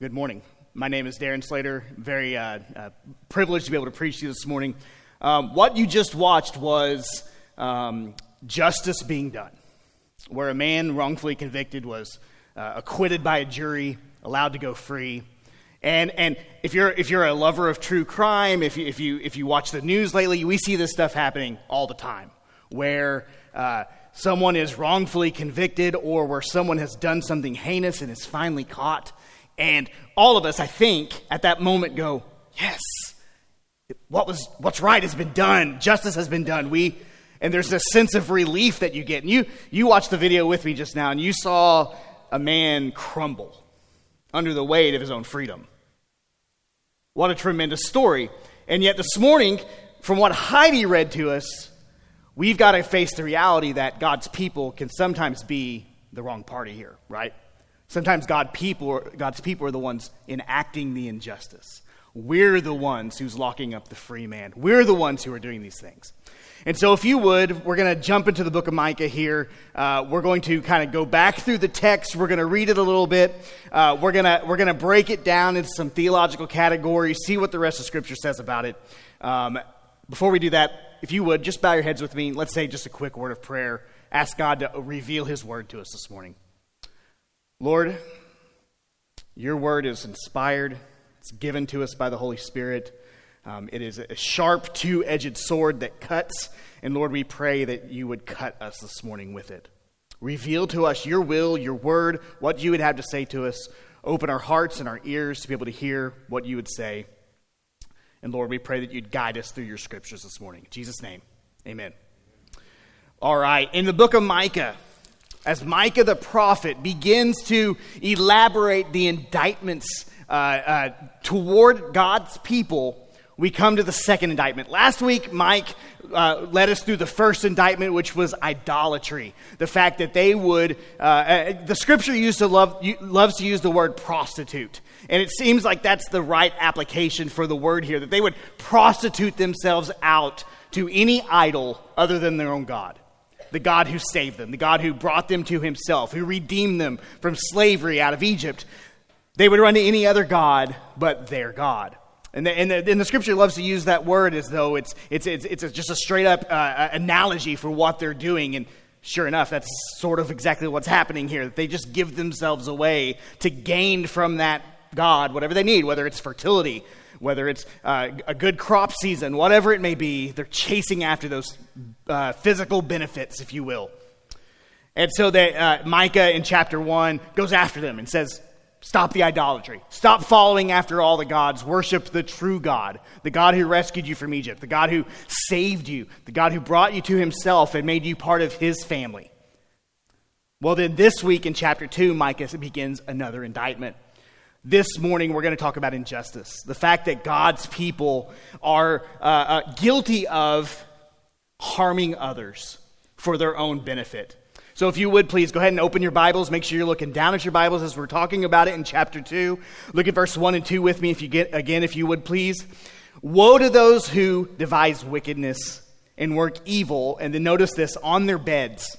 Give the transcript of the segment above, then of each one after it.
Good morning. My name is Darren Slater. Very uh, uh, privileged to be able to preach to you this morning. Um, what you just watched was um, justice being done, where a man wrongfully convicted was uh, acquitted by a jury, allowed to go free. And, and if, you're, if you're a lover of true crime, if you, if, you, if you watch the news lately, we see this stuff happening all the time, where uh, someone is wrongfully convicted or where someone has done something heinous and is finally caught and all of us, I think, at that moment go, yes, what was, what's right has been done. Justice has been done. We, and there's this sense of relief that you get. And you, you watched the video with me just now, and you saw a man crumble under the weight of his own freedom. What a tremendous story. And yet, this morning, from what Heidi read to us, we've got to face the reality that God's people can sometimes be the wrong party here, right? Sometimes God people, God's people are the ones enacting the injustice. We're the ones who's locking up the free man. We're the ones who are doing these things. And so, if you would, we're going to jump into the book of Micah here. Uh, we're going to kind of go back through the text. We're going to read it a little bit. Uh, we're going to we're going to break it down into some theological categories, see what the rest of Scripture says about it. Um, before we do that, if you would, just bow your heads with me. Let's say just a quick word of prayer. Ask God to reveal His word to us this morning. Lord, your word is inspired, it's given to us by the Holy Spirit. Um, it is a sharp, two edged sword that cuts. And Lord, we pray that you would cut us this morning with it. Reveal to us your will, your word, what you would have to say to us. Open our hearts and our ears to be able to hear what you would say. And Lord, we pray that you'd guide us through your scriptures this morning. In Jesus' name, amen. All right, in the book of Micah, as Micah the prophet begins to elaborate the indictments uh, uh, toward God's people, we come to the second indictment. Last week, Mike uh, led us through the first indictment, which was idolatry. The fact that they would, uh, uh, the scripture used to love, loves to use the word prostitute. And it seems like that's the right application for the word here, that they would prostitute themselves out to any idol other than their own God the God who saved them, the God who brought them to himself, who redeemed them from slavery out of Egypt. They would run to any other God but their God. And the, and, the, and the, scripture loves to use that word as though it's, it's, it's, it's just a straight up uh, analogy for what they're doing. And sure enough, that's sort of exactly what's happening here. That They just give themselves away to gain from that God whatever they need, whether it's fertility, whether it's uh, a good crop season, whatever it may be, they're chasing after those uh, physical benefits, if you will. And so that uh, Micah in chapter 1 goes after them and says, Stop the idolatry. Stop following after all the gods. Worship the true God, the God who rescued you from Egypt, the God who saved you, the God who brought you to himself and made you part of his family. Well, then this week in chapter 2, Micah begins another indictment. This morning, we're going to talk about injustice. The fact that God's people are uh, uh, guilty of harming others for their own benefit. So, if you would please go ahead and open your Bibles. Make sure you're looking down at your Bibles as we're talking about it in chapter 2. Look at verse 1 and 2 with me, if you get, again, if you would please. Woe to those who devise wickedness and work evil, and then notice this on their beds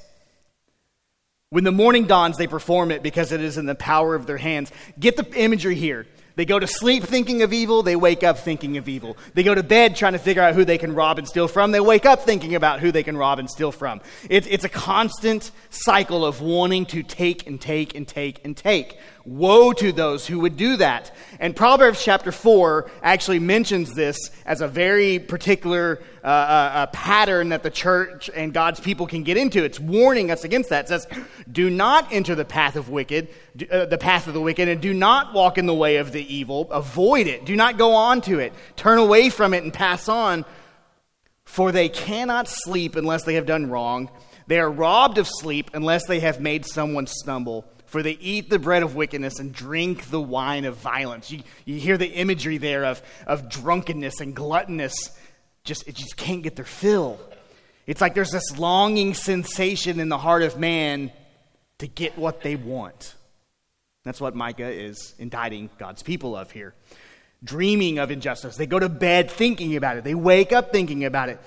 when the morning dawns, they perform it because it is in the power of their hands. Get the imagery here. They go to sleep thinking of evil, they wake up thinking of evil. They go to bed trying to figure out who they can rob and steal from, they wake up thinking about who they can rob and steal from. It's, it's a constant cycle of wanting to take and take and take and take. Woe to those who would do that. And Proverbs chapter 4 actually mentions this as a very particular uh, pattern that the church and God's people can get into. It's warning us against that. It says, Do not enter the path of wicked, uh, the path of the wicked, and do not walk in the way of the evil. Avoid it. Do not go on to it. Turn away from it and pass on. For they cannot sleep unless they have done wrong. They are robbed of sleep unless they have made someone stumble for they eat the bread of wickedness and drink the wine of violence. You, you hear the imagery there of, of drunkenness and gluttonous. Just, it just can't get their fill. It's like there's this longing sensation in the heart of man to get what they want. That's what Micah is indicting God's people of here. Dreaming of injustice. They go to bed thinking about it, they wake up thinking about it.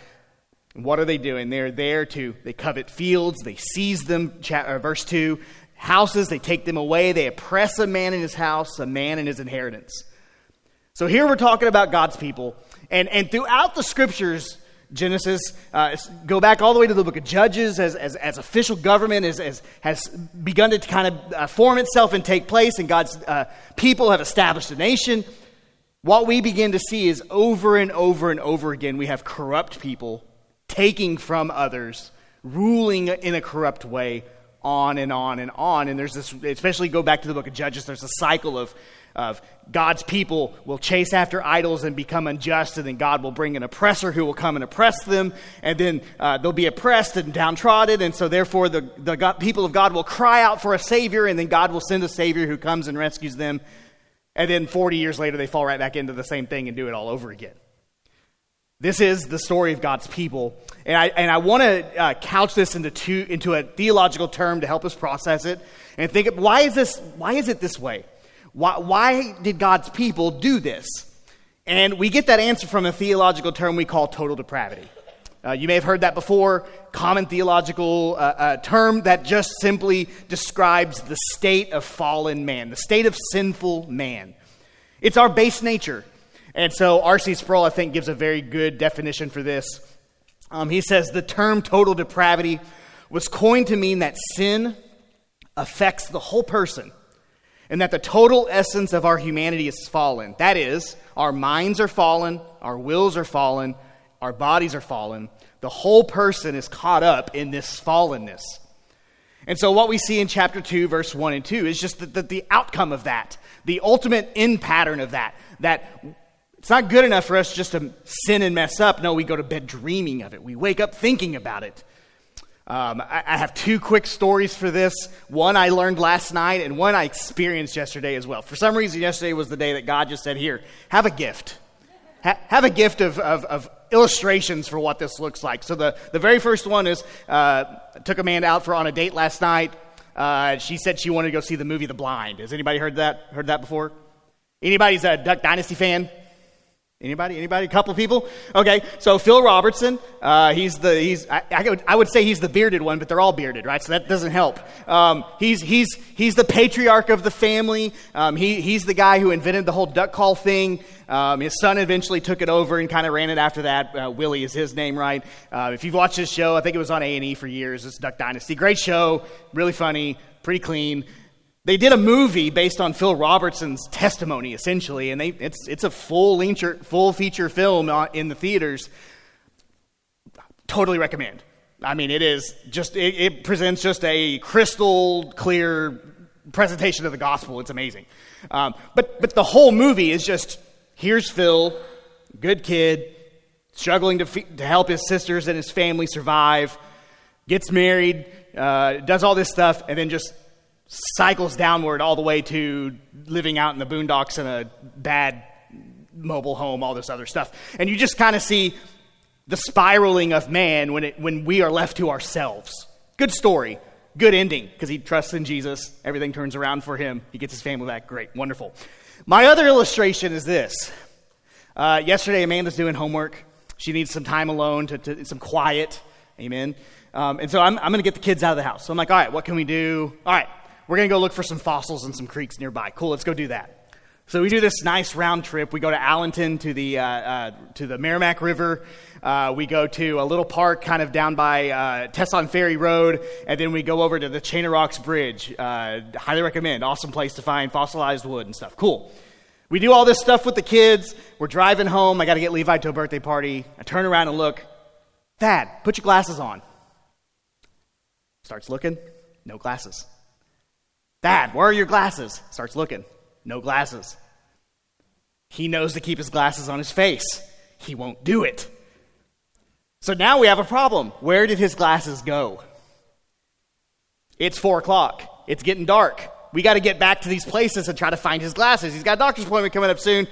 what are they doing? They're there to, they covet fields, they seize them, uh, verse 2, houses, they take them away, they oppress a man in his house, a man in his inheritance. So here we're talking about God's people. And, and throughout the scriptures, Genesis, uh, go back all the way to the book of Judges as, as, as official government is, as, has begun to kind of uh, form itself and take place, and God's uh, people have established a nation. What we begin to see is over and over and over again, we have corrupt people taking from others, ruling in a corrupt way, on and on and on. And there's this, especially go back to the book of Judges, there's a cycle of, of God's people will chase after idols and become unjust, and then God will bring an oppressor who will come and oppress them, and then uh, they'll be oppressed and downtrodden, and so therefore the, the God, people of God will cry out for a Savior, and then God will send a Savior who comes and rescues them. And then 40 years later, they fall right back into the same thing and do it all over again. This is the story of God's people. And I, and I want to uh, couch this into, two, into a theological term to help us process it and think, why is, this, why is it this way? Why, why did God's people do this? And we get that answer from a theological term we call total depravity. Uh, you may have heard that before, common theological uh, uh, term that just simply describes the state of fallen man, the state of sinful man. It's our base nature. And so R.C. Sproul, I think, gives a very good definition for this. Um, he says the term total depravity was coined to mean that sin affects the whole person and that the total essence of our humanity is fallen. That is, our minds are fallen, our wills are fallen, our bodies are fallen. The whole person is caught up in this fallenness. And so, what we see in chapter 2, verse 1 and 2 is just the, the, the outcome of that, the ultimate end pattern of that, that it's not good enough for us just to sin and mess up. No, we go to bed dreaming of it. We wake up thinking about it. Um, I, I, have two quick stories for this. One I learned last night, and one I experienced yesterday as well. For some reason, yesterday was the day that God just said, Here, have a gift. Ha- have a gift of, of, of, illustrations for what this looks like. So, the, the very first one is uh, took man out for on a date last night. Uh, she said she wanted to go see the movie The Blind. Has anybody heard that? Heard that before? Anybody's a Duck Dynasty fan? Anybody? Anybody? A couple people? Okay, so Phil Robertson, uh, he's the he's I, I, would, I, would, say he's the bearded one, but they're all bearded, right? So that doesn't help. Um, he's he's he's the patriarch of the family. Um, he he's the guy who invented the whole duck call thing. Um, his son eventually took it over and kind of ran it after that. Uh, Willie is his name, right? Uh, if you've watched this show, I think it was on A and E for years. It's Duck Dynasty, great show, really funny, pretty clean. They did a movie based on Phil Robertson's testimony, essentially, and they, it's, it's a full, feature, full feature film in the theaters. Totally recommend. I mean, it is just, it, it presents just a crystal clear presentation of the gospel. It's amazing. Um, but, but the whole movie is just here's Phil, good kid, struggling to, to help his sisters and his family survive, gets married, uh, does all this stuff, and then just cycles downward all the way to living out in the boondocks in a bad mobile home, all this other stuff. And you just kind of see the spiraling of man when, it, when we are left to ourselves. Good story, good ending, because he trusts in Jesus. Everything turns around for him. He gets his family back. Great, wonderful. My other illustration is this. Uh, yesterday, Amanda's doing homework. She needs some time alone, to, to some quiet. Amen. Um, and so I'm, I'm going to get the kids out of the house. So I'm like, all right, what can we do? All right, we're going to go look for some fossils and some creeks nearby. Cool, let's go do that. So we do this nice round trip. We go to Allenton to the, uh, uh, to the Meramec River. Uh, we go to a little park kind of down by uh, Tesson Ferry Road, and then we go over to the Chain of Rocks Bridge. Uh, highly recommend. Awesome place to find fossilized wood and stuff. Cool. We do all this stuff with the kids. We're driving home. I got to get Levi to a birthday party. I turn around and look. Dad, put your glasses on. Starts looking. No glasses. Dad, where are your glasses? Starts looking. No glasses. He knows to keep his glasses on his face. He won't do it. So now we have a problem. Where did his glasses go? It's four o'clock. It's getting dark. We got to get back to these places and try to find his glasses. He's got a doctor's appointment coming up soon.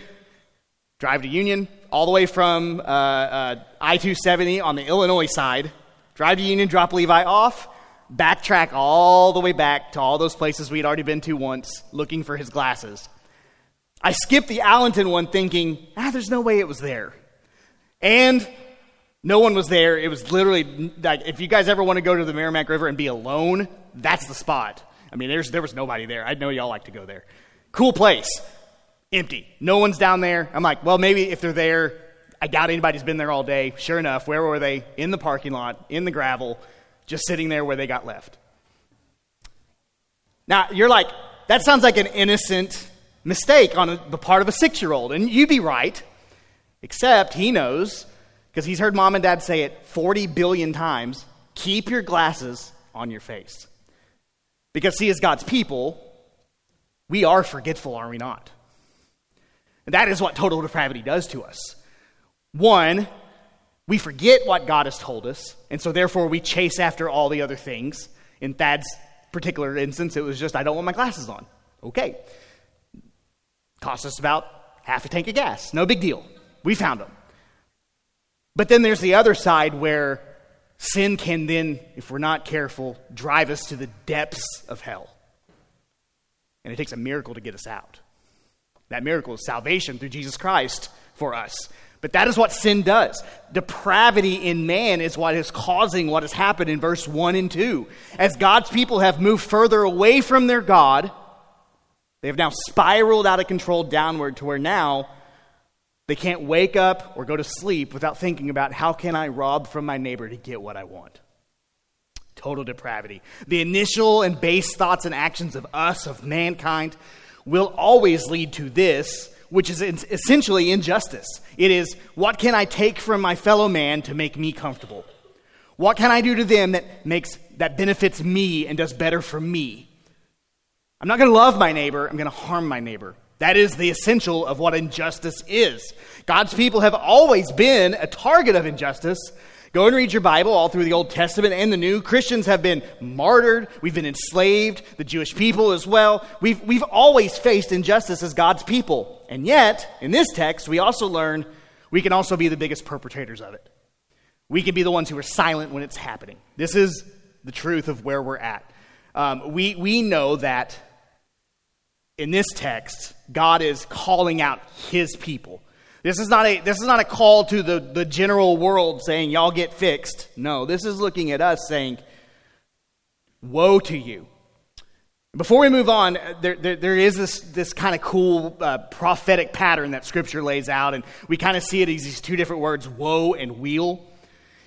Drive to Union, all the way from uh, uh, I 270 on the Illinois side. Drive to Union, drop Levi off backtrack all the way back to all those places we'd already been to once looking for his glasses. I skipped the Allenton one thinking, ah, there's no way it was there. And no one was there. It was literally like if you guys ever want to go to the Meramec River and be alone, that's the spot. I mean, there's, there was nobody there. I know y'all like to go there. Cool place. Empty. No one's down there. I'm like, well, maybe if they're there, I doubt anybody's been there all day. Sure enough, where were they? In the parking lot, in the gravel, just sitting there where they got left. Now, you're like, that sounds like an innocent mistake on a, the part of a six year old. And you'd be right, except he knows, because he's heard mom and dad say it 40 billion times keep your glasses on your face. Because, see, as God's people, we are forgetful, are we not? And that is what total depravity does to us. One, we forget what God has told us, and so therefore we chase after all the other things. In Thad's particular instance, it was just, I don't want my glasses on. Okay. Cost us about half a tank of gas. No big deal. We found them. But then there's the other side where sin can then, if we're not careful, drive us to the depths of hell. And it takes a miracle to get us out. That miracle is salvation through Jesus Christ for us. But that is what sin does. Depravity in man is what is causing what has happened in verse 1 and 2. As God's people have moved further away from their God, they have now spiraled out of control downward to where now they can't wake up or go to sleep without thinking about how can I rob from my neighbor to get what I want. Total depravity. The initial and base thoughts and actions of us, of mankind, will always lead to this, which is essentially injustice. It is, what can I take from my fellow man to make me comfortable? What can I do to them that makes that benefits me and does better for me? I'm not going to love my neighbor, I'm going to harm my neighbor. That is the essential of what injustice is. God's people have always been a target of injustice. Go and read your Bible all through the Old Testament and the New. Christians have been martyred. We've been enslaved. The Jewish people as well. We've, we've always faced injustice as God's people. And yet, in this text, we also learn we can also be the biggest perpetrators of it. We can be the ones who are silent when it's happening. This is the truth of where we're at. Um, we, we know that in this text, God is calling out his people. This is not a, this is not a call to the, the general world saying, y'all get fixed. No, this is looking at us saying, woe to you. Before we move on, there, there, there is this, this kind of cool uh, prophetic pattern that Scripture lays out, and we kind of see it as these two different words, woe and weal.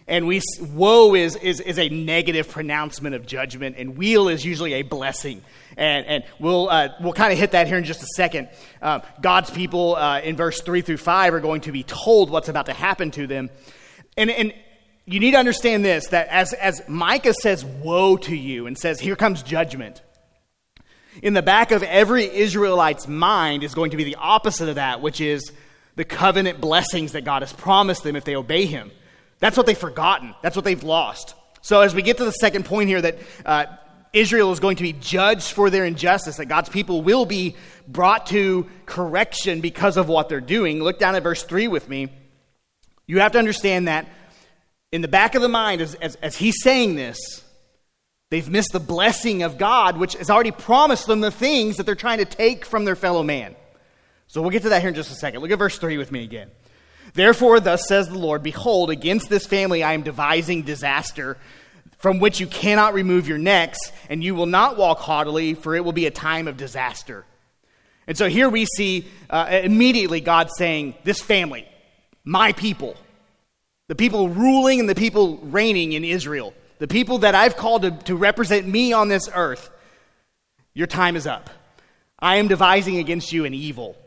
And we, woe is, is, is a negative pronouncement of judgment, and weal is usually a blessing. And, and we'll, uh, we'll kind of hit that here in just a second. Uh, God's people uh, in verse 3 through 5 are going to be told what's about to happen to them. And, and you need to understand this that as, as Micah says, Woe to you, and says, Here comes judgment. In the back of every Israelite's mind is going to be the opposite of that, which is the covenant blessings that God has promised them if they obey Him. That's what they've forgotten. That's what they've lost. So, as we get to the second point here, that uh, Israel is going to be judged for their injustice, that God's people will be brought to correction because of what they're doing. Look down at verse 3 with me. You have to understand that in the back of the mind, as, as, as he's saying this, they've missed the blessing of God, which has already promised them the things that they're trying to take from their fellow man. So we'll get to that here in just a second. Look at verse 3 with me again. Therefore, thus says the Lord Behold, against this family I am devising disaster, from which you cannot remove your necks, and you will not walk haughtily, for it will be a time of disaster. And so here we see uh, immediately God saying, This family, my people, the people ruling and the people reigning in Israel, the people that I've called to, to represent me on this earth, your time is up. I am devising against you an evil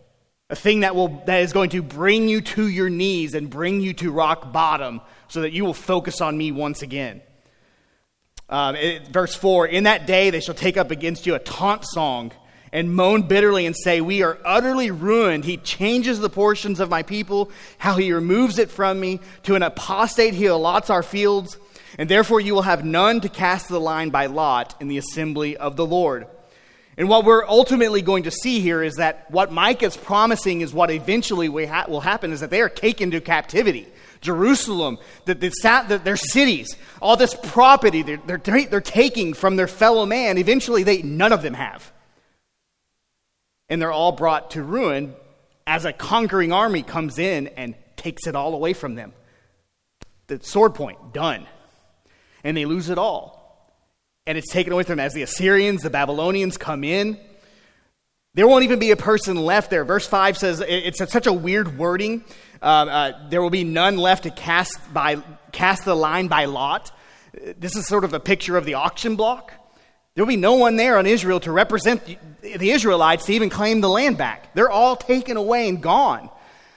a thing that will that is going to bring you to your knees and bring you to rock bottom so that you will focus on me once again. Um, it, verse 4 in that day they shall take up against you a taunt song and moan bitterly and say we are utterly ruined. He changes the portions of my people how he removes it from me. To an apostate he allots our fields and therefore you will have none to cast the line by lot in the assembly of the lord and what we're ultimately going to see here is that what Micah is promising is what eventually will happen is that they are taken to captivity. Jerusalem, the, the, the, their cities, all this property they're, they're, they're taking from their fellow man, eventually they, none of them have. And they're all brought to ruin as a conquering army comes in and takes it all away from them. The sword point, done. And they lose it all. And it's taken away from them as the Assyrians, the Babylonians come in. There won't even be a person left there. Verse 5 says it's such a weird wording. Uh, uh, there will be none left to cast, by, cast the line by lot. This is sort of a picture of the auction block. There will be no one there on Israel to represent the Israelites to even claim the land back. They're all taken away and gone.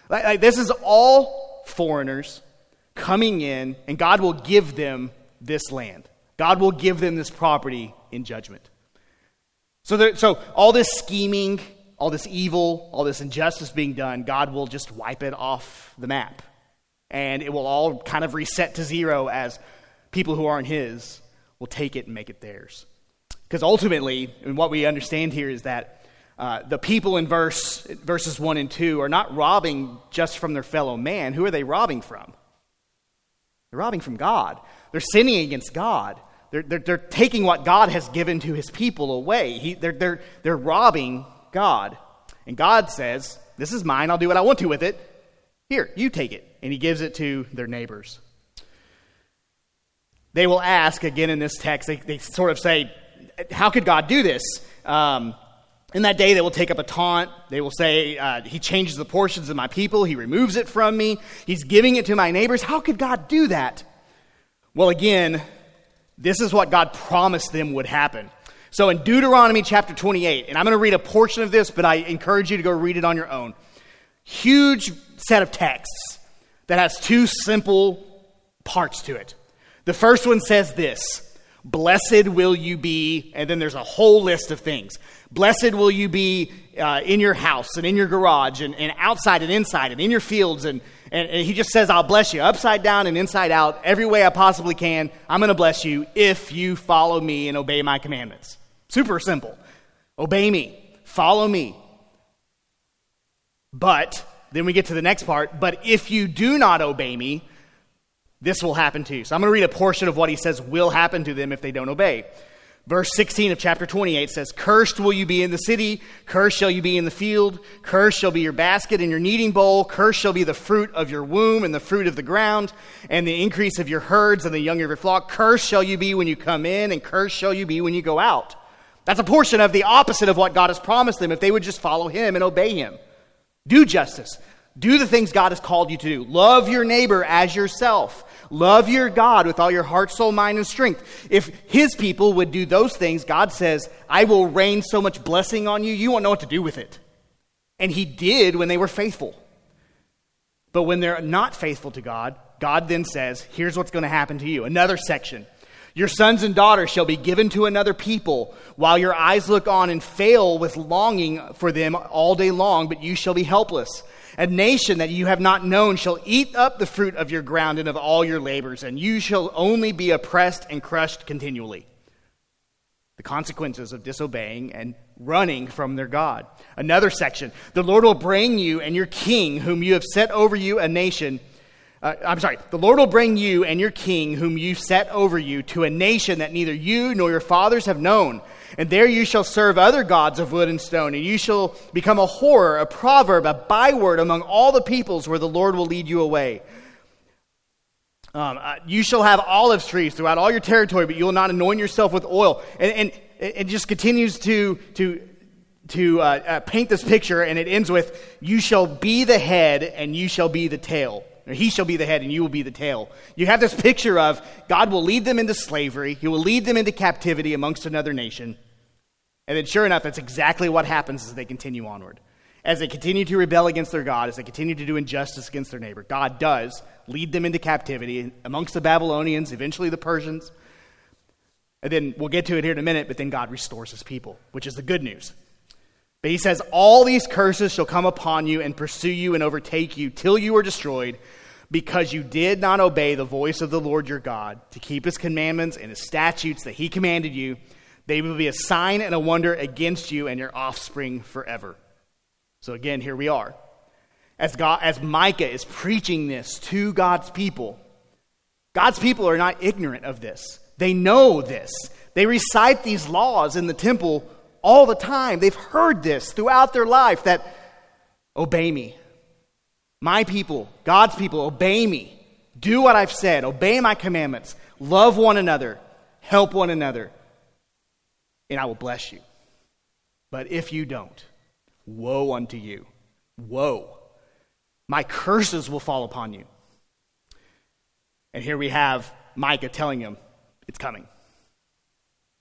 Like, like, this is all foreigners coming in, and God will give them this land. God will give them this property in judgment. So, there, so all this scheming, all this evil, all this injustice being done, God will just wipe it off the map. And it will all kind of reset to zero as people who aren't His will take it and make it theirs. Because ultimately, and what we understand here is that uh, the people in verse, verses 1 and 2 are not robbing just from their fellow man. Who are they robbing from? They're robbing from God. They're sinning against God. They're, they're, they're taking what God has given to his people away. He, they're, they're, they're robbing God. And God says, This is mine. I'll do what I want to with it. Here, you take it. And he gives it to their neighbors. They will ask, again in this text, they, they sort of say, How could God do this? Um, in that day, they will take up a taunt. They will say, uh, He changes the portions of my people. He removes it from me. He's giving it to my neighbors. How could God do that? Well, again, this is what God promised them would happen. So in Deuteronomy chapter 28, and I'm going to read a portion of this, but I encourage you to go read it on your own. Huge set of texts that has two simple parts to it. The first one says this Blessed will you be, and then there's a whole list of things. Blessed will you be uh, in your house and in your garage and, and outside and inside and in your fields and and, and he just says, I'll bless you upside down and inside out, every way I possibly can. I'm going to bless you if you follow me and obey my commandments. Super simple. Obey me, follow me. But, then we get to the next part, but if you do not obey me, this will happen to you. So I'm going to read a portion of what he says will happen to them if they don't obey. Verse 16 of chapter 28 says, Cursed will you be in the city, cursed shall you be in the field, cursed shall be your basket and your kneading bowl, cursed shall be the fruit of your womb and the fruit of the ground, and the increase of your herds and the young of your flock. Cursed shall you be when you come in, and cursed shall you be when you go out. That's a portion of the opposite of what God has promised them if they would just follow Him and obey Him. Do justice. Do the things God has called you to do. Love your neighbor as yourself. Love your God with all your heart, soul, mind, and strength. If his people would do those things, God says, I will rain so much blessing on you, you won't know what to do with it. And he did when they were faithful. But when they're not faithful to God, God then says, Here's what's going to happen to you. Another section. Your sons and daughters shall be given to another people, while your eyes look on and fail with longing for them all day long, but you shall be helpless. A nation that you have not known shall eat up the fruit of your ground and of all your labors, and you shall only be oppressed and crushed continually. The consequences of disobeying and running from their God. Another section The Lord will bring you and your king, whom you have set over you, a nation. Uh, I'm sorry, the Lord will bring you and your king, whom you set over you, to a nation that neither you nor your fathers have known and there you shall serve other gods of wood and stone, and you shall become a horror, a proverb, a byword among all the peoples where the Lord will lead you away. Um, uh, you shall have olive trees throughout all your territory, but you will not anoint yourself with oil. And, and it just continues to, to, to uh, uh, paint this picture, and it ends with, You shall be the head, and you shall be the tail. He shall be the head, and you will be the tail. You have this picture of God will lead them into slavery, He will lead them into captivity amongst another nation. And then, sure enough, that's exactly what happens as they continue onward. As they continue to rebel against their God, as they continue to do injustice against their neighbor, God does lead them into captivity amongst the Babylonians, eventually the Persians. And then we'll get to it here in a minute, but then God restores his people, which is the good news. But he says, All these curses shall come upon you and pursue you and overtake you till you are destroyed, because you did not obey the voice of the Lord your God to keep his commandments and his statutes that he commanded you they will be a sign and a wonder against you and your offspring forever. So again, here we are. As, God, as Micah is preaching this to God's people, God's people are not ignorant of this. They know this. They recite these laws in the temple all the time. They've heard this throughout their life that obey me. My people, God's people, obey me. Do what I've said. Obey my commandments. Love one another. Help one another and I will bless you. But if you don't, woe unto you. Woe. My curses will fall upon you. And here we have Micah telling him, It's coming.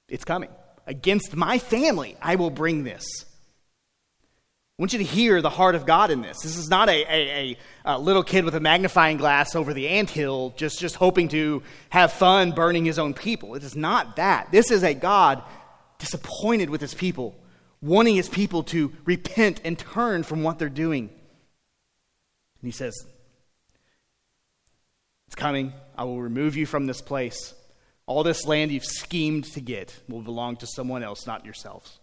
It's coming. Against my family, I will bring this. I want you to hear the heart of God in this. This is not a, a, a, little kid with a magnifying glass over the anthill just, just hoping to have fun burning his own people. It is not that. This is a God disappointed with his people, wanting his people to repent and turn from what they're doing. And he says, It's coming. I will remove you from this place. All this land you've schemed to get will belong to someone else, not yourselves.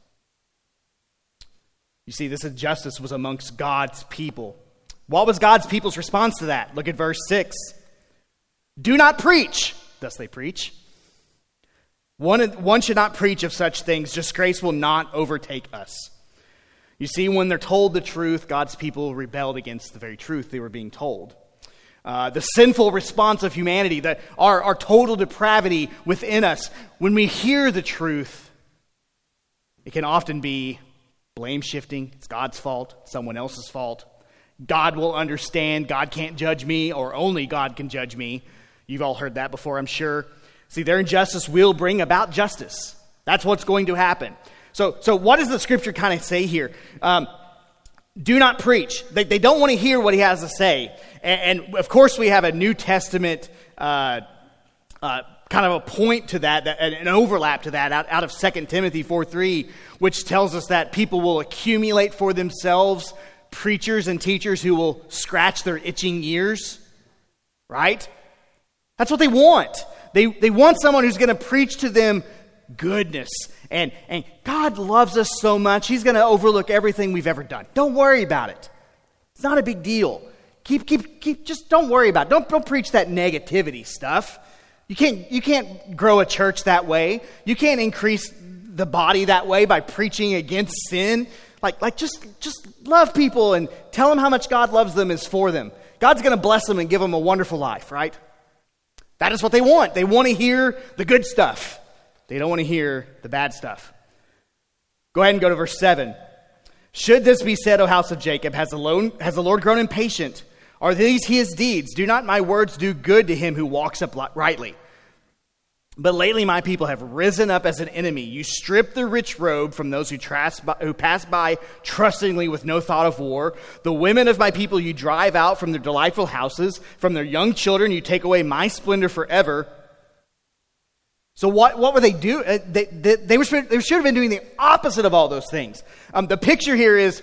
You see, this injustice was amongst God's people. What was God's people's response to that? Look at verse 6. Do not preach. Thus they preach. One, one should not preach of such things. Disgrace will not overtake us. You see, when they're told the truth, God's people rebelled against the very truth they were being told. Uh, the sinful response of humanity, the, our, our total depravity within us, when we hear the truth, it can often be Blame shifting, it's God's fault, someone else's fault. God will understand, God can't judge me, or only God can judge me. You've all heard that before, I'm sure. See, their injustice will bring about justice. That's what's going to happen. So, so what does the scripture kind of say here? Um, do not preach. They, they don't want to hear what he has to say. And, and of course, we have a New Testament uh, uh, kind of a point to that, an overlap to that out, out of 2 Timothy 4 3, which tells us that people will accumulate for themselves preachers and teachers who will scratch their itching ears, right? That's what they want. They, they want someone who's going to preach to them goodness. And, and God loves us so much, He's going to overlook everything we've ever done. Don't worry about it. It's not a big deal. Keep, keep, keep, just don't worry about it. Don't, don't preach that negativity stuff. You can't, you can't grow a church that way. You can't increase the body that way by preaching against sin. Like, like just, just love people and tell them how much God loves them is for them. God's going to bless them and give them a wonderful life, right? That is what they want. They want to hear the good stuff. They don't want to hear the bad stuff. Go ahead and go to verse 7. Should this be said, O house of Jacob, has the, Lord, has the Lord grown impatient? Are these his deeds? Do not my words do good to him who walks up rightly? But lately, my people have risen up as an enemy. You strip the rich robe from those who, by, who pass by trustingly with no thought of war. The women of my people you drive out from their delightful houses. From their young children, you take away my splendor forever. So, what, what were they doing? Uh, they, they, they, were, they should have been doing the opposite of all those things. Um, the picture here is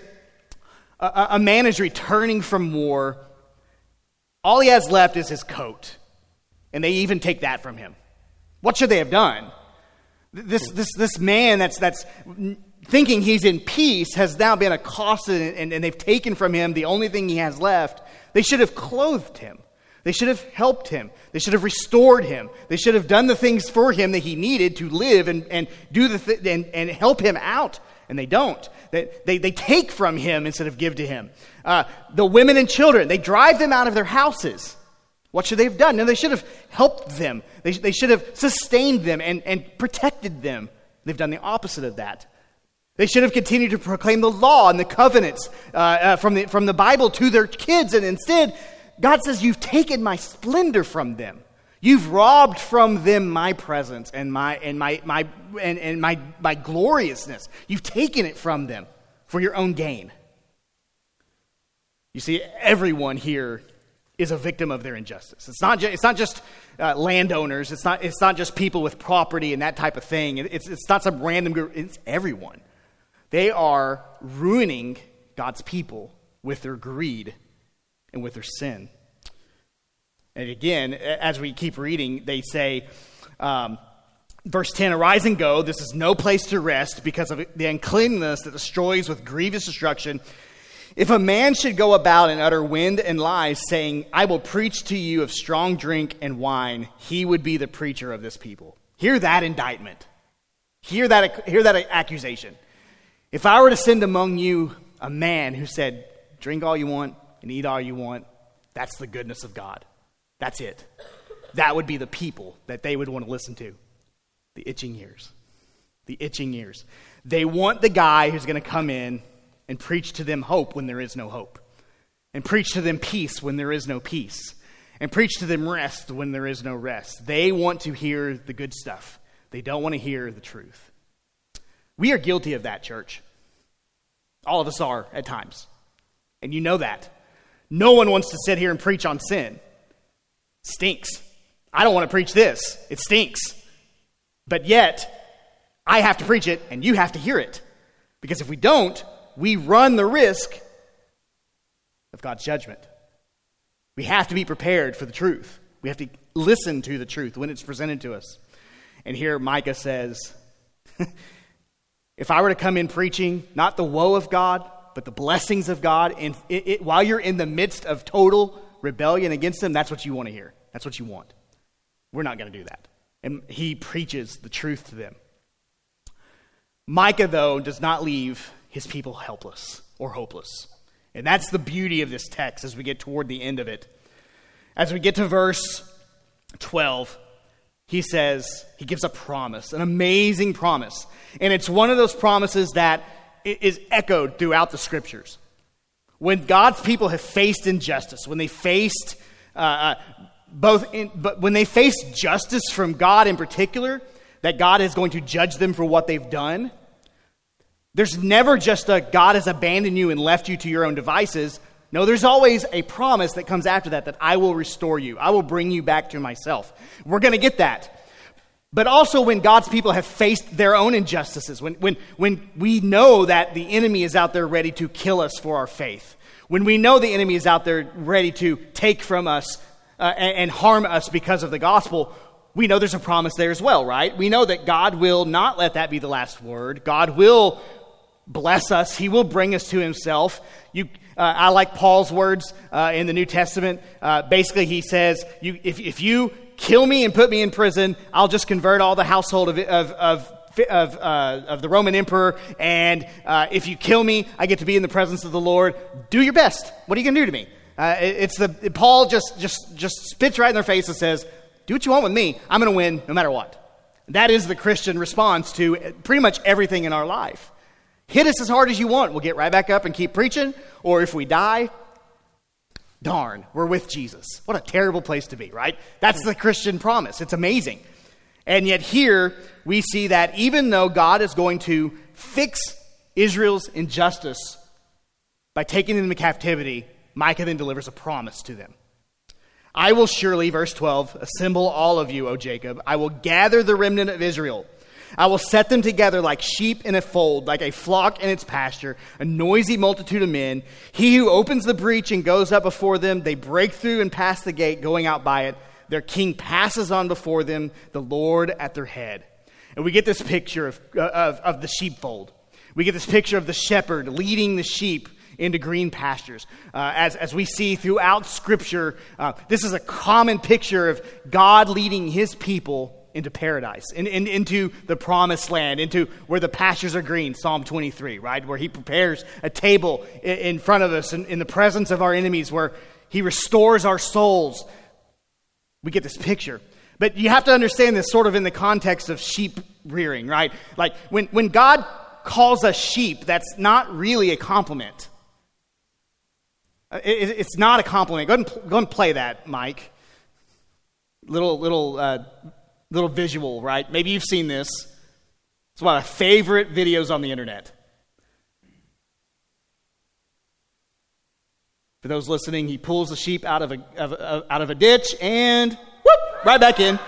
a, a man is returning from war. All he has left is his coat. And they even take that from him. What should they have done? This, this, this man that's, that's thinking he's in peace has now been accosted and, and they've taken from him the only thing he has left. They should have clothed him. They should have helped him. They should have restored him. They should have done the things for him that he needed to live and, and do the th- and, and help him out. And they don't. They, they, they take from him instead of give to him. Uh, the women and children, they drive them out of their houses. What should they have done? No, they should have helped them. They, they should have sustained them and, and protected them. They've done the opposite of that. They should have continued to proclaim the law and the covenants uh, uh, from, the, from the Bible to their kids, and instead, God says, You've taken my splendor from them. You've robbed from them my presence and my and my my and, and my, my gloriousness. You've taken it from them for your own gain. You see, everyone here is a victim of their injustice. It's not, ju- it's not just uh, landowners, it's not, it's not just people with property and that type of thing. It's, it's not some random group, it's everyone. They are ruining God's people with their greed and with their sin. And again, as we keep reading, they say, um, verse 10 Arise and go. This is no place to rest because of the uncleanness that destroys with grievous destruction if a man should go about and utter wind and lies, saying, I will preach to you of strong drink and wine, he would be the preacher of this people. Hear that indictment. Hear that, hear that accusation. If I were to send among you a man who said, Drink all you want and eat all you want, that's the goodness of God. That's it. That would be the people that they would want to listen to. The itching ears. the itching ears. They want the guy who's going to come in and preach to them hope when there is no hope, and preach to them peace when there is no peace, and preach to them rest when there is no rest. They want to hear the good stuff, they don't want to hear the truth. We are guilty of that, church. All of us are at times. And you know that. No one wants to sit here and preach on sin. Stinks. I don't want to preach this. It stinks. But yet, I have to preach it and you have to hear it. Because if we don't, we run the risk of God's judgment. We have to be prepared for the truth. We have to listen to the truth when it's presented to us. And here Micah says, If I were to come in preaching not the woe of God, but the blessings of God, and it, it, while you're in the midst of total rebellion against Him, that's what you want to hear. That's what you want. We're not going to do that. And He preaches the truth to them. Micah, though, does not leave his people helpless or hopeless. And that's the beauty of this text as we get toward the end of it. As we get to verse 12, he says, he gives a promise, an amazing promise. And it's one of those promises that is echoed throughout the scriptures. When God's people have faced injustice, when they faced uh, uh, both, in, but when they faced justice from God in particular, that God is going to judge them for what they've done, there's never just a God has abandoned you and left you to your own devices. No, there's always a promise that comes after that that I will restore you. I will bring you back to myself. We're going to get that. But also when God's people have faced their own injustices, when, when, when we know that the enemy is out there ready to kill us for our faith, when we know the enemy is out there ready to take from us uh, and, and harm us because of the gospel, we know there's a promise there as well, right? We know that God will not let that be the last word. God will bless us. He will bring us to himself. You, uh, I like Paul's words uh, in the New Testament. Uh, basically, he says, you, if, if you kill me and put me in prison, I'll just convert all the household of, of, of of, uh, of, the Roman emperor, and uh, if you kill me, I get to be in the presence of the Lord. Do your best. What are you going to do to me? Uh, it, it's the Paul just just just spits right in their face and says, "Do what you want with me. I'm going to win no matter what." That is the Christian response to pretty much everything in our life. Hit us as hard as you want. We'll get right back up and keep preaching. Or if we die, darn, we're with Jesus. What a terrible place to be, right? That's the Christian promise. It's amazing. And yet, here we see that even though God is going to fix Israel's injustice by taking them into captivity, Micah then delivers a promise to them. I will surely, verse 12, assemble all of you, O Jacob. I will gather the remnant of Israel. I will set them together like sheep in a fold, like a flock in its pasture, a noisy multitude of men. He who opens the breach and goes up before them, they break through and pass the gate, going out by it. Their king passes on before them, the Lord at their head. And we get this picture of, of, of the sheepfold. We get this picture of the shepherd leading the sheep into green pastures. Uh, as, as we see throughout Scripture, uh, this is a common picture of God leading his people into paradise, in, in, into the promised land, into where the pastures are green, Psalm 23, right? Where he prepares a table in, in front of us in, in the presence of our enemies, where he restores our souls. We get this picture. But you have to understand this sort of in the context of sheep rearing, right? Like when, when God calls us sheep, that's not really a compliment. It, it's not a compliment. Go ahead, and, go ahead and play that, Mike. Little, little uh, little visual, right? Maybe you've seen this. It's one of my favorite videos on the internet. For those listening, he pulls the sheep out of a, of, of, out of a ditch and whoop, right back in.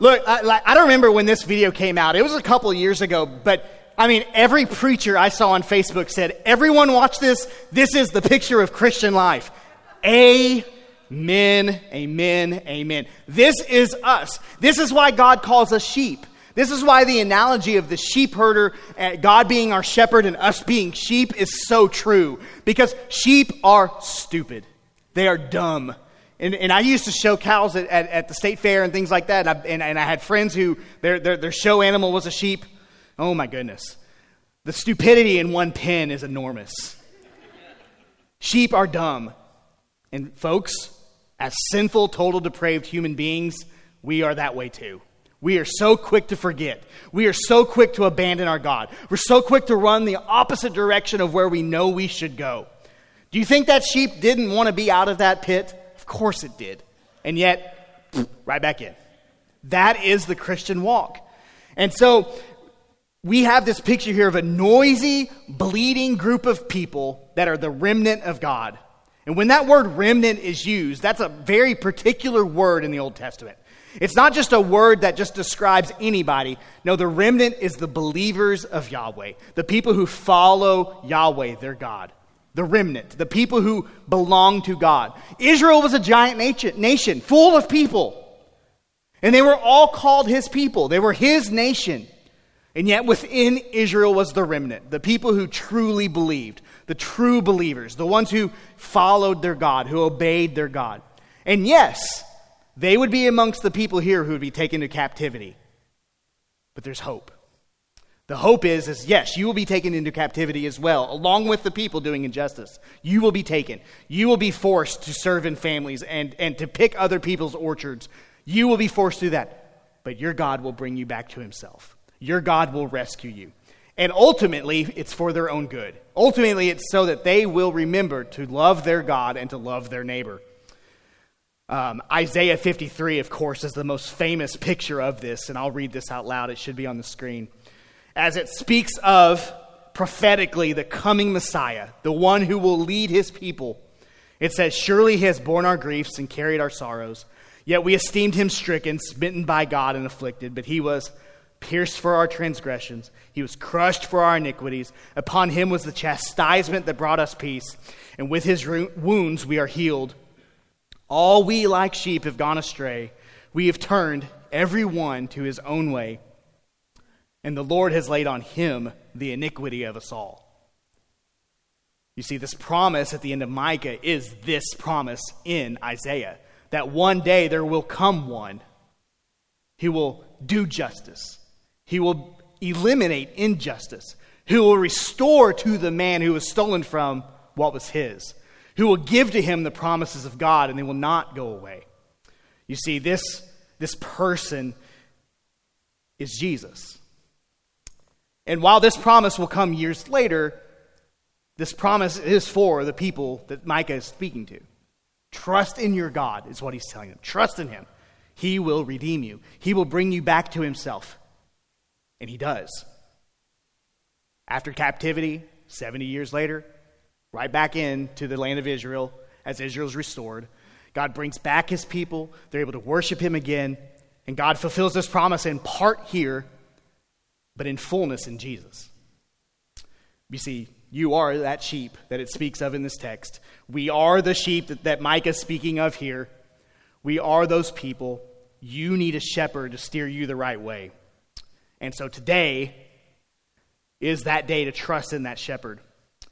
Look, I, I don't remember when this video came out. It was a couple years ago, but I mean, every preacher I saw on Facebook said, Everyone watch this. This is the picture of Christian life. A Amen, amen, amen. This is us. This is why God calls us sheep. This is why the analogy of the sheep herder, uh, God being our shepherd and us being sheep, is so true. Because sheep are stupid, they are dumb. And, and I used to show cows at, at, at the state fair and things like that. And I, and, and I had friends who their, their, their show animal was a sheep. Oh my goodness. The stupidity in one pen is enormous. Sheep are dumb. And folks, as sinful, total depraved human beings, we are that way too. We are so quick to forget. We are so quick to abandon our God. We're so quick to run the opposite direction of where we know we should go. Do you think that sheep didn't want to be out of that pit? Of course it did. And yet, right back in. That is the Christian walk. And so we have this picture here of a noisy, bleeding group of people that are the remnant of God. And when that word remnant is used, that's a very particular word in the Old Testament. It's not just a word that just describes anybody. No, the remnant is the believers of Yahweh, the people who follow Yahweh, their God. The remnant, the people who belong to God. Israel was a giant nation, full of people. And they were all called his people, they were his nation. And yet within Israel was the remnant, the people who truly believed, the true believers, the ones who followed their God, who obeyed their God. And yes, they would be amongst the people here who would be taken to captivity. But there's hope. The hope is, is yes, you will be taken into captivity as well, along with the people doing injustice. You will be taken. You will be forced to serve in families and, and to pick other people's orchards. You will be forced to do that. But your God will bring you back to himself. Your God will rescue you. And ultimately, it's for their own good. Ultimately, it's so that they will remember to love their God and to love their neighbor. Um, Isaiah 53, of course, is the most famous picture of this, and I'll read this out loud. It should be on the screen. As it speaks of prophetically the coming Messiah, the one who will lead his people, it says, Surely he has borne our griefs and carried our sorrows. Yet we esteemed him stricken, smitten by God, and afflicted. But he was pierced for our transgressions, he was crushed for our iniquities. Upon him was the chastisement that brought us peace, and with his wounds we are healed. All we like sheep have gone astray. We have turned every one to his own way, and the Lord has laid on him the iniquity of us all. You see, this promise at the end of Micah is this promise in Isaiah that one day there will come one who will do justice, he will eliminate injustice, He will restore to the man who was stolen from what was his, who will give to him the promises of God and they will not go away. You see, this, this person is Jesus. And while this promise will come years later, this promise is for the people that Micah is speaking to. Trust in your God, is what he's telling them. Trust in him. He will redeem you, He will bring you back to Himself. And He does. After captivity, 70 years later, right back into the land of Israel as Israel's restored. God brings back His people. They're able to worship Him again. And God fulfills this promise in part here, but in fullness in Jesus. You see, you are that sheep that it speaks of in this text. We are the sheep that, that Micah's speaking of here. We are those people. You need a shepherd to steer you the right way. And so today is that day to trust in that shepherd.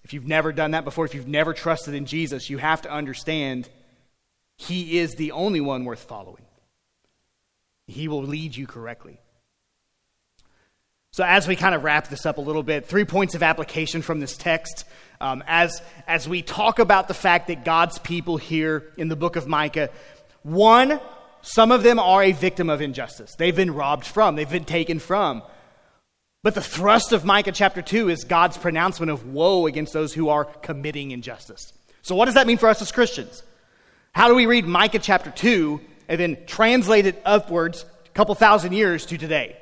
If you've never done that before, if you've never trusted in Jesus, you have to understand he is the only one worth following. He will lead you correctly. So, as we kind of wrap this up a little bit, three points of application from this text. Um, as, as we talk about the fact that God's people here in the book of Micah, one, some of them are a victim of injustice. They've been robbed from, they've been taken from. But the thrust of Micah chapter 2 is God's pronouncement of woe against those who are committing injustice. So, what does that mean for us as Christians? How do we read Micah chapter 2 and then translate it upwards a couple thousand years to today?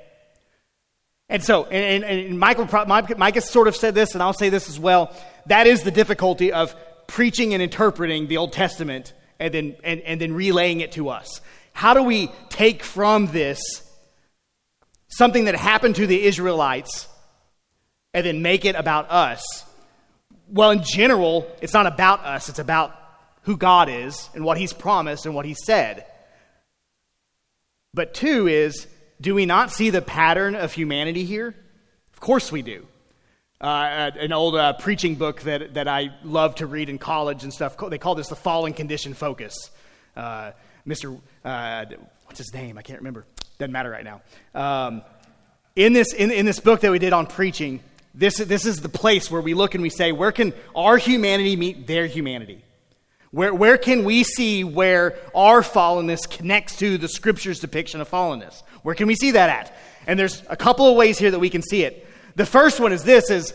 And so, and, and, and Micah sort of said this, and I'll say this as well. That is the difficulty of preaching and interpreting the Old Testament and then, and, and then relaying it to us. How do we take from this something that happened to the Israelites and then make it about us? Well, in general, it's not about us, it's about who God is and what He's promised and what He said. But two is, do we not see the pattern of humanity here? Of course we do uh, an old uh, preaching book that, that I love to read in college and stuff. They call this the fallen condition focus. Uh, Mr. Uh, what's his name? I can't remember. Doesn't matter right now. Um, in, this, in, in this book that we did on preaching, this, this is the place where we look and we say, where can our humanity meet their humanity? Where, where can we see where our fallenness connects to the scripture's depiction of fallenness? Where can we see that at? And there's a couple of ways here that we can see it. The first one is this is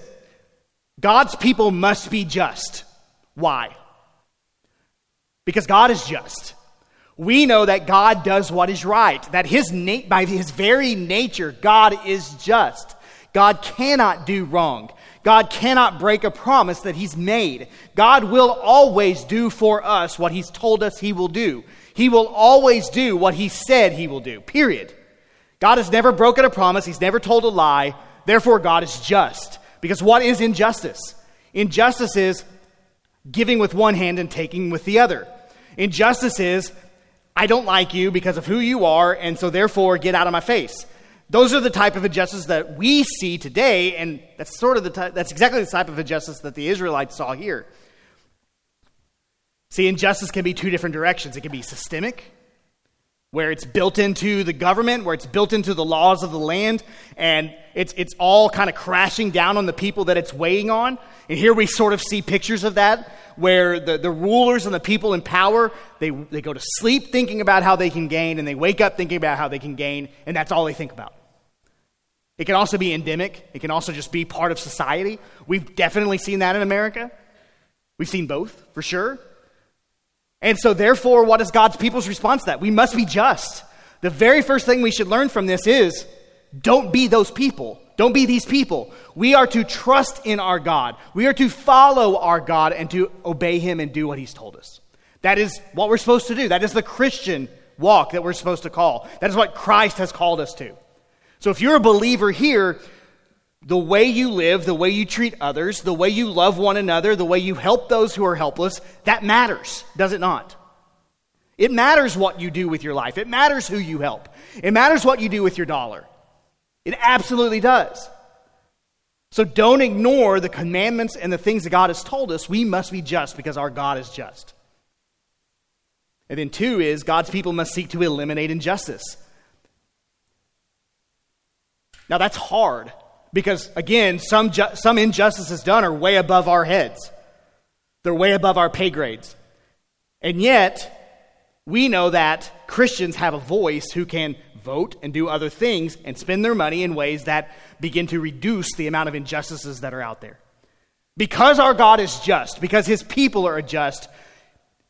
God's people must be just. Why? Because God is just. We know that God does what is right, that his na- by his very nature, God is just. God cannot do wrong. God cannot break a promise that He's made. God will always do for us what He's told us He will do. He will always do what He said He will do, period. God has never broken a promise, He's never told a lie. Therefore, God is just. Because what is injustice? Injustice is giving with one hand and taking with the other. Injustice is, I don't like you because of who you are, and so therefore get out of my face. Those are the type of injustice that we see today, and that's sort of the type, that's exactly the type of injustice that the Israelites saw here. See, injustice can be two different directions. It can be systemic, where it's built into the government, where it's built into the laws of the land, and it's, it's all kind of crashing down on the people that it's weighing on. And here we sort of see pictures of that, where the, the rulers and the people in power, they, they go to sleep thinking about how they can gain, and they wake up thinking about how they can gain, and that's all they think about. It can also be endemic. It can also just be part of society. We've definitely seen that in America. We've seen both, for sure. And so, therefore, what is God's people's response to that? We must be just. The very first thing we should learn from this is don't be those people. Don't be these people. We are to trust in our God. We are to follow our God and to obey Him and do what He's told us. That is what we're supposed to do. That is the Christian walk that we're supposed to call. That is what Christ has called us to. So if you're a believer here, the way you live, the way you treat others, the way you love one another, the way you help those who are helpless, that matters, does it not? It matters what you do with your life. It matters who you help. It matters what you do with your dollar. It absolutely does. So don't ignore the commandments and the things that God has told us. We must be just because our God is just. And then, two is God's people must seek to eliminate injustice. Now, that's hard because, again, some, ju- some injustices done are way above our heads, they're way above our pay grades. And yet, we know that Christians have a voice who can vote and do other things and spend their money in ways that begin to reduce the amount of injustices that are out there. Because our God is just, because his people are just,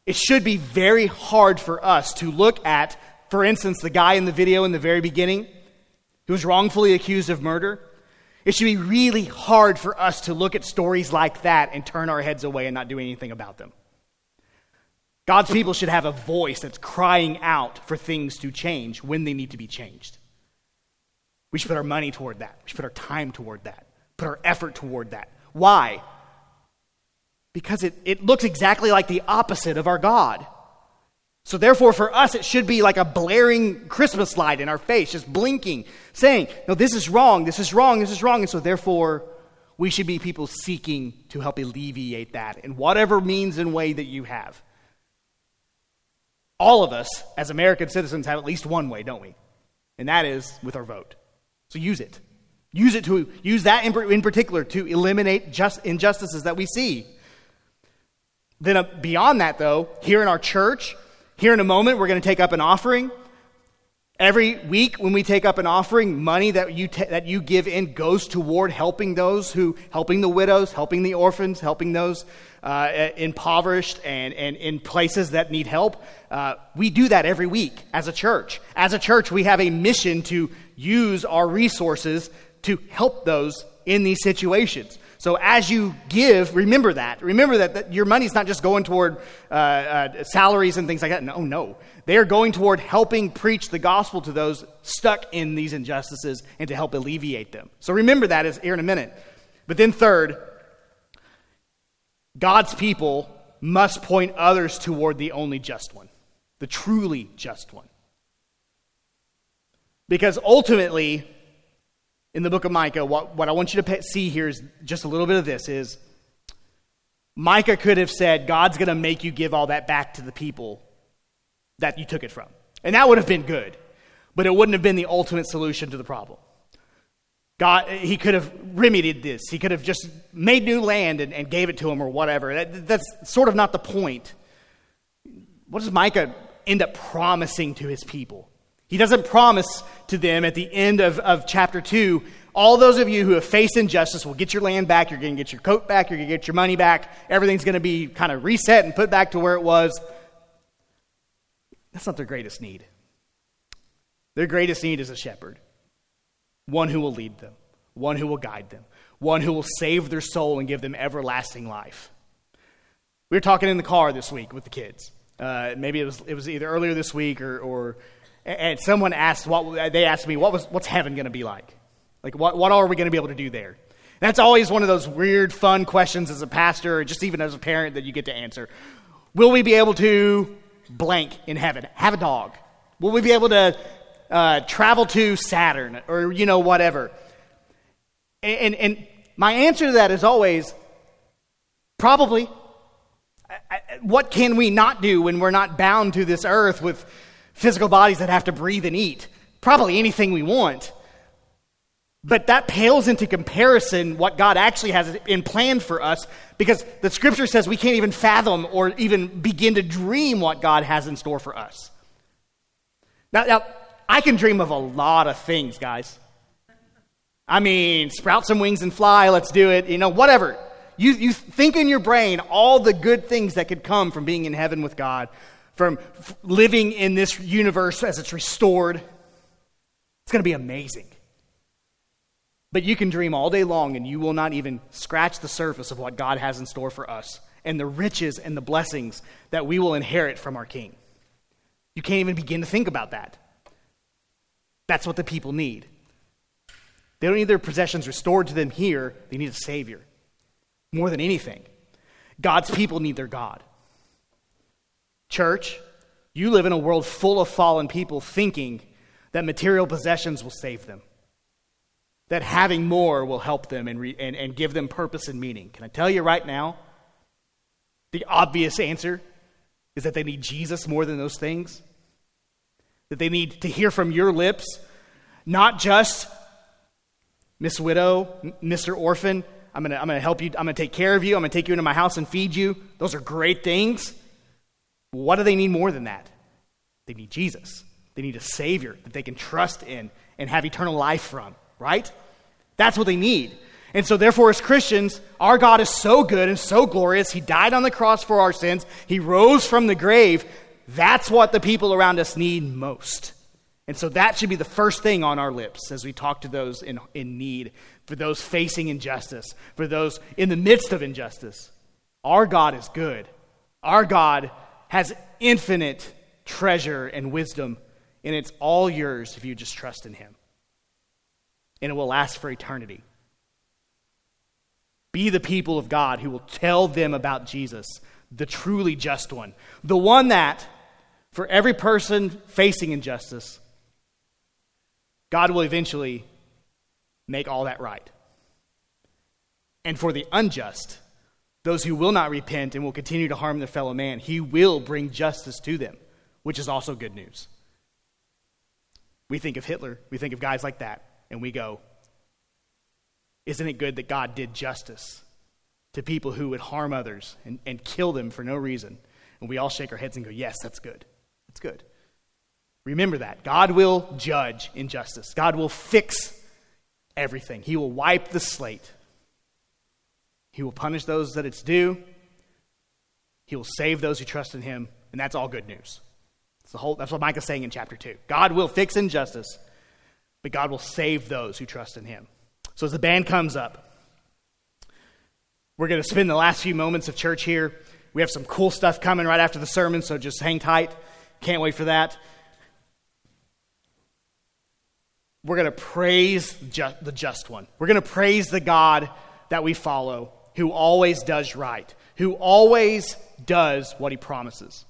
it should be very hard for us to look at, for instance, the guy in the video in the very beginning who was wrongfully accused of murder. It should be really hard for us to look at stories like that and turn our heads away and not do anything about them. God's people should have a voice that's crying out for things to change when they need to be changed. We should put our money toward that. We should put our time toward that, put our effort toward that. Why? Because it, it looks exactly like the opposite of our God. So, therefore, for us, it should be like a blaring Christmas light in our face, just blinking, saying, No, this is wrong, this is wrong, this is wrong. And so, therefore, we should be people seeking to help alleviate that in whatever means and way that you have. All of us, as American citizens, have at least one way, don't we? And that is with our vote. So, use it. Use it to use that in, particular to eliminate just injustices that we see. Then, uh, beyond that, though, here in our church, here in a moment, we're going to take up an offering. Every week, when we take up an offering, money that you, ta- that you give in goes toward helping those who, helping the widows, helping the orphans, helping those uh, impoverished and, and in places that need help. Uh, we do that every week as a church. As a church, we have a mission to use our resources to help those in these situations. So as you give, remember that. Remember that, that your money's not just going toward uh, uh, salaries and things like that. No, no. They are going toward helping preach the gospel to those stuck in these injustices and to help alleviate them. So remember that as, here in a minute. But then, third, God's people must point others toward the only just one, the truly just one. Because ultimately, in the book of Micah, what, what I want you to see here is just a little bit of this is Micah could have said, God's going to make you give all that back to the people that you took it from. And that would have been good, but it wouldn't have been the ultimate solution to the problem. God, he could have remedied this. He could have just made new land and, and gave it to him or whatever. That, that's sort of not the point. what does Micah end up promising to his people? He doesn't promise to them at the end of, of chapter 2 all those of you who have faced injustice will get your land back, you're going to get your coat back, you're going to get your money back, everything's going to be kind of reset and put back to where it was. That's not their greatest need. Their greatest need is a shepherd, one who will lead them, one who will guide them, one who will save their soul and give them everlasting life. We were talking in the car this week with the kids. Uh, maybe it was, it was either earlier this week or, or and someone asked what they asked me what was what's heaven going to be like like, what, what are we going to be able to do there? That's always one of those weird, fun questions as a pastor, or just even as a parent, that you get to answer. Will we be able to blank in heaven? Have a dog? Will we be able to uh, travel to Saturn or, you know, whatever? And, and, and my answer to that is always probably. What can we not do when we're not bound to this earth with physical bodies that have to breathe and eat? Probably anything we want. But that pales into comparison what God actually has in plan for us because the scripture says we can't even fathom or even begin to dream what God has in store for us. Now, now I can dream of a lot of things, guys. I mean, sprout some wings and fly, let's do it, you know, whatever. You, you think in your brain all the good things that could come from being in heaven with God, from living in this universe as it's restored. It's going to be amazing. But you can dream all day long and you will not even scratch the surface of what God has in store for us and the riches and the blessings that we will inherit from our King. You can't even begin to think about that. That's what the people need. They don't need their possessions restored to them here, they need a Savior. More than anything, God's people need their God. Church, you live in a world full of fallen people thinking that material possessions will save them that having more will help them and, re- and, and give them purpose and meaning. Can I tell you right now? The obvious answer is that they need Jesus more than those things. That they need to hear from your lips, not just Miss Widow, Mr. Orphan, I'm going to I'm going to help you, I'm going to take care of you, I'm going to take you into my house and feed you. Those are great things. What do they need more than that? They need Jesus. They need a Savior that they can trust in and have eternal life from right? That's what they need. And so, therefore, as Christians, our God is so good and so glorious. He died on the cross for our sins, He rose from the grave. That's what the people around us need most. And so, that should be the first thing on our lips as we talk to those in, in need, for those facing injustice, for those in the midst of injustice. Our God is good. Our God has infinite treasure and wisdom, and it's all yours if you just trust in Him and it will last for eternity. Be the people of God who will tell them about Jesus, the truly just one, the one that, for every person facing injustice, God will eventually make all that right. And for the unjust, those who will not repent and will continue to harm their fellow man, he will bring justice to them, which is also good news. We think of Hitler, we think of guys like that and we go, Isn't it good that God did justice to people who would harm others and, and kill them for no reason? And we all shake our heads and go, Yes, that's good. That's good. Remember that. God will judge injustice, God will fix everything, He will wipe the slate. He will punish those that it's due. He will save those who trust in him, and that's all good news. That's, the whole, that's what Micah's saying in chapter 2. God will fix injustice, but God will save those who trust in him. So as the band comes up, we're going to spend the last few moments of church here. We have some cool stuff coming right after the sermon, so just hang tight. Can't wait for that. We're going to praise ju- the just one. We're going to praise the God that we follow, who always does right, who always does what he promises.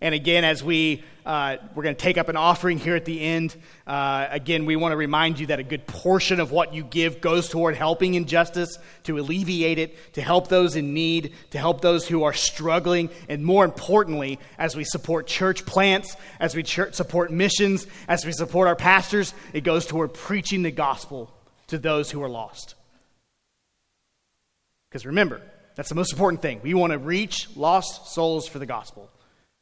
And again, as we uh, we're going to take up an offering here at the end. Uh, again, we want to remind you that a good portion of what you give goes toward helping injustice, to alleviate it, to help those in need, to help those who are struggling, and more importantly, as we support church plants, as we church support missions, as we support our pastors, it goes toward preaching the gospel to those who are lost. Because remember, that's the most important thing. We want to reach lost souls for the gospel.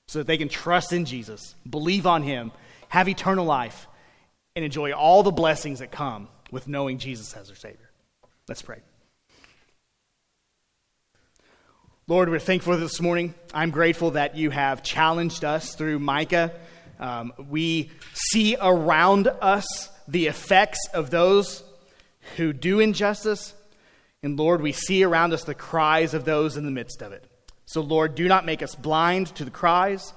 so that they can trust in Jesus, believe on Him, have eternal life, and enjoy all the blessings that come with knowing Jesus as their Savior. Let's pray. Lord, we're thankful this morning. I'm grateful that you have challenged us through Micah. Um, we see around us the effects of those who do injustice. And Lord, we see around us the cries of those in the midst of it. So, Lord, do not make us blind to the cries.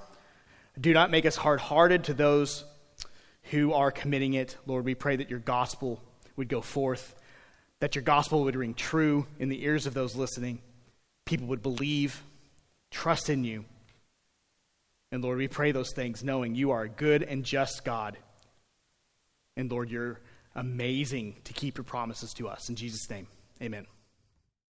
Do not make us hard hearted to those who are committing it. Lord, we pray that your gospel would go forth, that your gospel would ring true in the ears of those listening people would believe, trust in you. And Lord, we pray those things knowing you are a good and just God. And Lord, you're amazing to keep your promises to us. In Jesus' name, amen.